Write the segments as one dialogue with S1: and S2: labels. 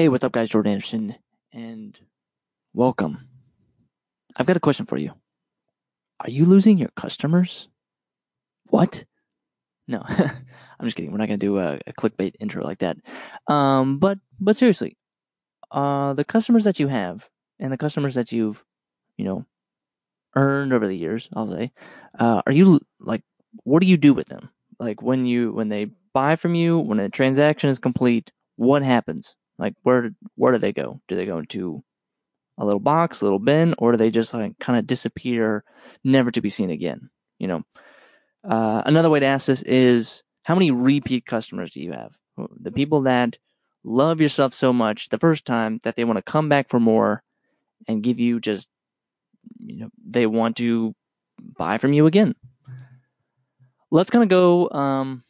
S1: Hey, what's up, guys? Jordan Anderson, and welcome. I've got a question for you. Are you losing your customers? What? No, I'm just kidding. We're not gonna do a, a clickbait intro like that. Um, but but seriously, uh, the customers that you have and the customers that you've, you know, earned over the years, I'll say, uh, are you like, what do you do with them? Like when you when they buy from you, when a transaction is complete, what happens? Like where where do they go? Do they go into a little box, a little bin, or do they just like kind of disappear, never to be seen again? You know. Uh, another way to ask this is how many repeat customers do you have? The people that love your stuff so much the first time that they want to come back for more and give you just you know they want to buy from you again. Let's kind of go um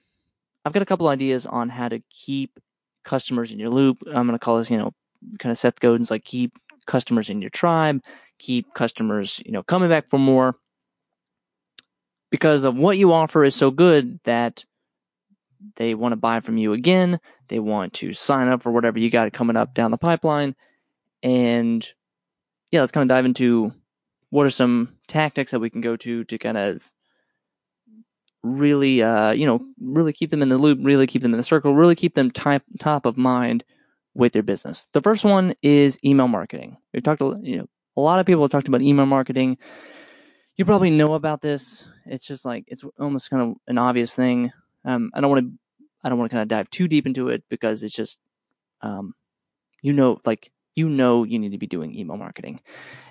S1: I've got a couple ideas on how to keep customers in your loop. I'm going to call this, you know, kind of Seth Godin's like keep customers in your tribe, keep customers, you know, coming back for more because of what you offer is so good that they want to buy from you again. They want to sign up for whatever you got coming up down the pipeline. And yeah, let's kind of dive into what are some tactics that we can go to to kind of really, uh, you know, really keep them in the loop, really keep them in the circle, really keep them top top of mind with their business. The first one is email marketing. We talked, you know, a lot of people have talked about email marketing. You probably know about this. It's just like it's almost kind of an obvious thing. Um, I don't want to, I don't want to kind of dive too deep into it because it's just, um, you know, like you know, you need to be doing email marketing.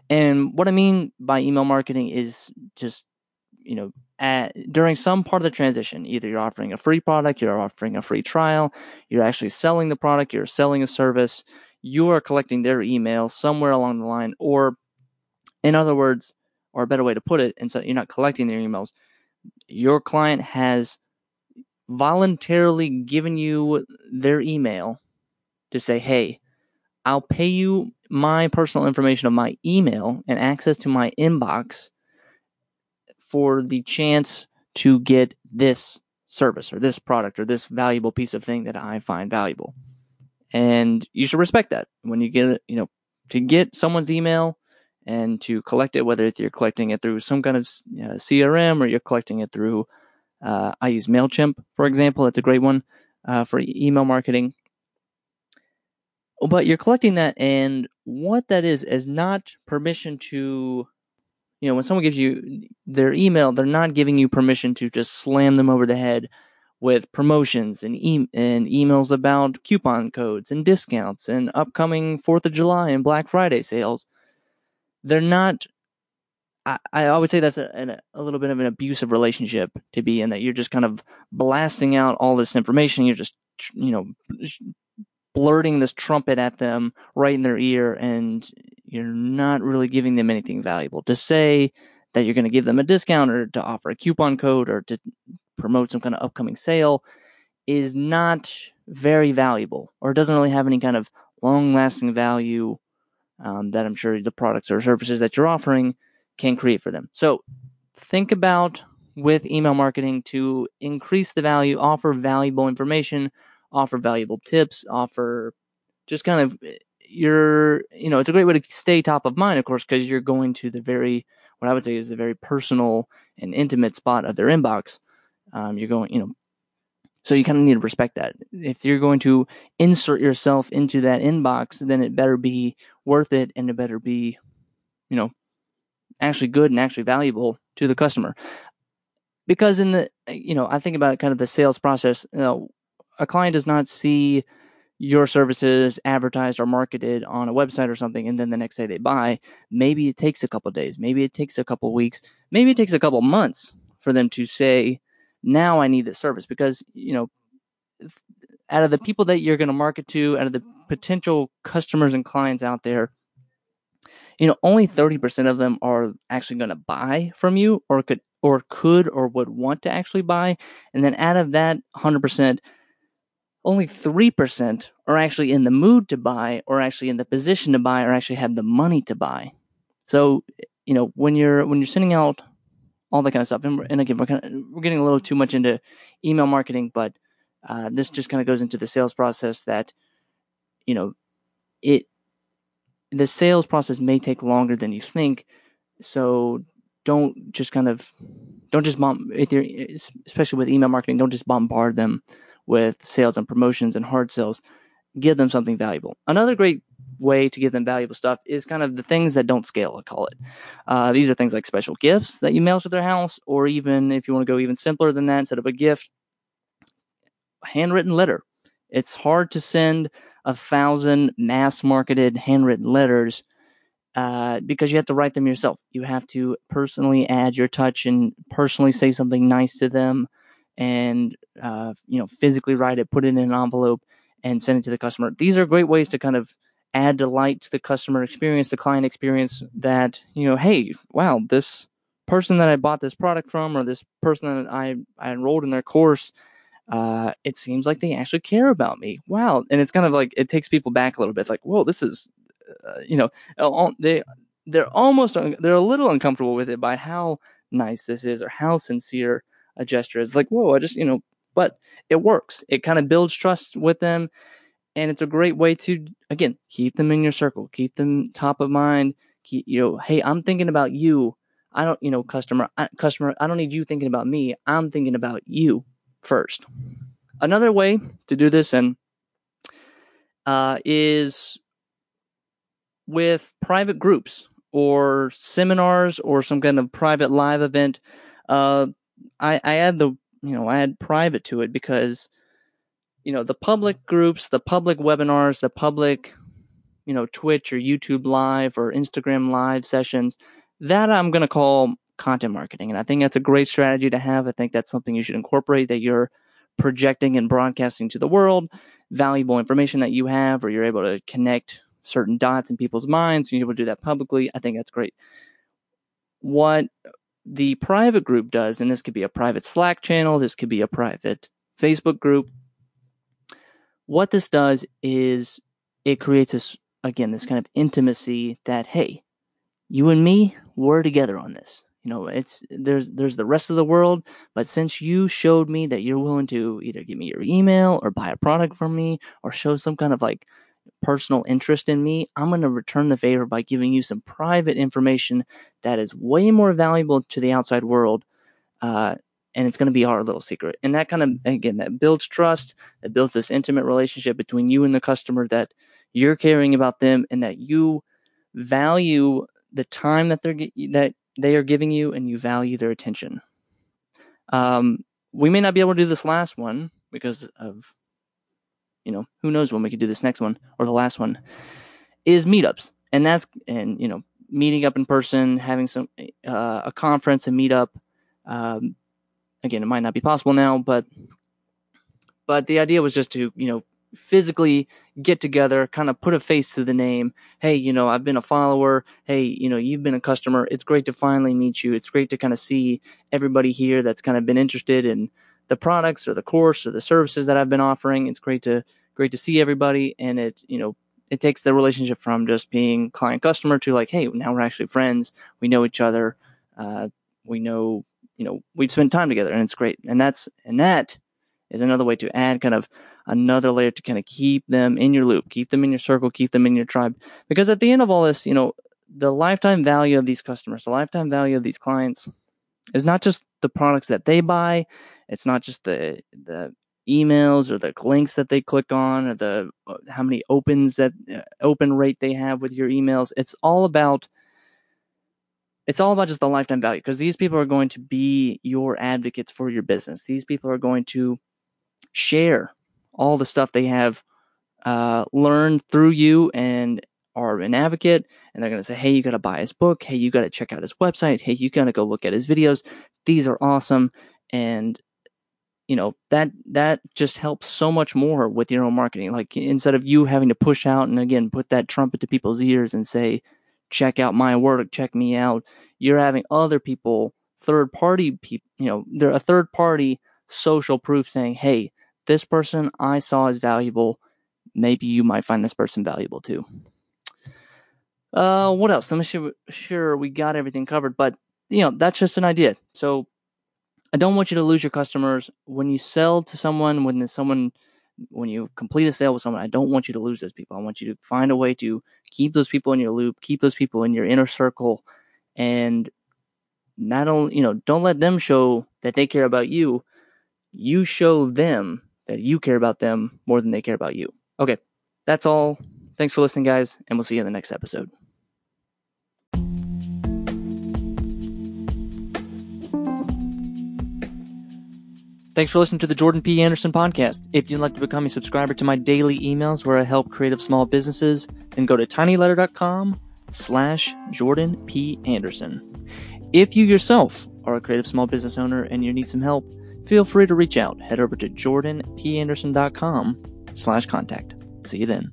S1: And what I mean by email marketing is just you know, at, during some part of the transition, either you're offering a free product, you're offering a free trial, you're actually selling the product, you're selling a service, you are collecting their email somewhere along the line, or in other words, or a better way to put it, and so you're not collecting their emails, your client has voluntarily given you their email to say, hey, I'll pay you my personal information of my email and access to my inbox for the chance to get this service or this product or this valuable piece of thing that I find valuable. And you should respect that when you get it, you know, to get someone's email and to collect it, whether you're collecting it through some kind of you know, CRM or you're collecting it through, uh, I use MailChimp, for example. It's a great one uh, for email marketing. But you're collecting that, and what that is, is not permission to you know, when someone gives you their email, they're not giving you permission to just slam them over the head with promotions and, e- and emails about coupon codes and discounts and upcoming Fourth of July and Black Friday sales. They're not. I, I would say that's a, a little bit of an abusive relationship to be in that you're just kind of blasting out all this information. You're just, you know, blurting this trumpet at them right in their ear, and you're not really giving them anything valuable. To say that you're going to give them a discount or to offer a coupon code or to promote some kind of upcoming sale is not very valuable or doesn't really have any kind of long lasting value um, that I'm sure the products or services that you're offering can create for them. So think about with email marketing to increase the value, offer valuable information, offer valuable tips, offer just kind of you're you know it's a great way to stay top of mind of course because you're going to the very what i would say is the very personal and intimate spot of their inbox. Um, you're going you know so you kind of need to respect that. If you're going to insert yourself into that inbox then it better be worth it and it better be you know actually good and actually valuable to the customer. Because in the you know i think about kind of the sales process. You know a client does not see your services advertised or marketed on a website or something and then the next day they buy maybe it takes a couple days maybe it takes a couple weeks maybe it takes a couple months for them to say now i need this service because you know out of the people that you're going to market to out of the potential customers and clients out there you know only 30% of them are actually going to buy from you or could or could or would want to actually buy and then out of that 100% only 3% are actually in the mood to buy or actually in the position to buy or actually have the money to buy. So, you know, when you're when you're sending out all that kind of stuff, and, and again, we're, kind of, we're getting a little too much into email marketing, but uh, this just kind of goes into the sales process that, you know, it the sales process may take longer than you think. So don't just kind of don't just bomb especially with email marketing. Don't just bombard them with sales and promotions and hard sales. Give them something valuable. Another great way to give them valuable stuff is kind of the things that don't scale, I call it. Uh, these are things like special gifts that you mail to their house, or even if you want to go even simpler than that, instead of a gift, a handwritten letter. It's hard to send a thousand mass marketed handwritten letters uh, because you have to write them yourself. You have to personally add your touch and personally say something nice to them and, uh, you know, physically write it, put it in an envelope and send it to the customer. These are great ways to kind of add delight to the customer experience, the client experience that, you know, hey, wow, this person that I bought this product from or this person that I, I enrolled in their course uh, it seems like they actually care about me. Wow. And it's kind of like, it takes people back a little bit. like, whoa, this is, uh, you know, they, they're almost, they're a little uncomfortable with it by how nice this is or how sincere a gesture It's Like, whoa, I just, you know, but it works. It kind of builds trust with them. And it's a great way to, again, keep them in your circle, keep them top of mind. Keep, you know, hey, I'm thinking about you. I don't, you know, customer, I, customer, I don't need you thinking about me. I'm thinking about you first. Another way to do this and uh, is with private groups or seminars or some kind of private live event. Uh, I, I add the you know I add private to it because you know the public mm. groups, the public webinars, the public you know Twitch or YouTube live or Instagram live sessions that I'm going to call content marketing. And I think that's a great strategy to have. I think that's something you should incorporate that you're projecting and broadcasting to the world, valuable information that you have, or you're able to connect certain dots in people's minds. and You're able to do that publicly. I think that's great. What the private group does, and this could be a private Slack channel, this could be a private Facebook group. What this does is it creates this, again, this kind of intimacy that, hey, you and me, we're together on this you know it's there's there's the rest of the world but since you showed me that you're willing to either give me your email or buy a product from me or show some kind of like personal interest in me i'm going to return the favor by giving you some private information that is way more valuable to the outside world uh, and it's going to be our little secret and that kind of again that builds trust that builds this intimate relationship between you and the customer that you're caring about them and that you value the time that they're that they are giving you and you value their attention. Um, we may not be able to do this last one because of, you know, who knows when we could do this next one or the last one is meetups. And that's, and, you know, meeting up in person, having some, uh, a conference, a meetup. Um, again, it might not be possible now, but, but the idea was just to, you know, physically get together, kind of put a face to the name. Hey, you know, I've been a follower. Hey, you know, you've been a customer. It's great to finally meet you. It's great to kind of see everybody here that's kind of been interested in the products or the course or the services that I've been offering. It's great to great to see everybody and it, you know, it takes the relationship from just being client customer to like, hey, now we're actually friends. We know each other. Uh, we know, you know, we've spent time together and it's great. And that's and that is another way to add kind of another layer to kind of keep them in your loop, keep them in your circle, keep them in your tribe. Because at the end of all this, you know, the lifetime value of these customers, the lifetime value of these clients is not just the products that they buy, it's not just the the emails or the links that they click on or the uh, how many opens that uh, open rate they have with your emails. It's all about it's all about just the lifetime value because these people are going to be your advocates for your business. These people are going to share all the stuff they have uh, learned through you and are an advocate and they're going to say hey you got to buy his book hey you got to check out his website hey you got to go look at his videos these are awesome and you know that that just helps so much more with your own marketing like instead of you having to push out and again put that trumpet to people's ears and say check out my work check me out you're having other people third party people you know they're a third party social proof saying hey this person I saw is valuable. Maybe you might find this person valuable too. Uh, what else? I'm sure, sure we got everything covered, but you know that's just an idea. So I don't want you to lose your customers when you sell to someone when someone when you complete a sale with someone, I don't want you to lose those people. I want you to find a way to keep those people in your loop, keep those people in your inner circle, and not only, you know, don't let them show that they care about you. You show them that you care about them more than they care about you. Okay, that's all. Thanks for listening, guys, and we'll see you in the next episode. Thanks for listening to the Jordan P. Anderson podcast. If you'd like to become a subscriber to my daily emails where I help creative small businesses, then go to tinyletter.com slash Jordan P. Anderson. If you yourself are a creative small business owner and you need some help, feel free to reach out. Head over to jordanpanderson.com slash contact. See you then.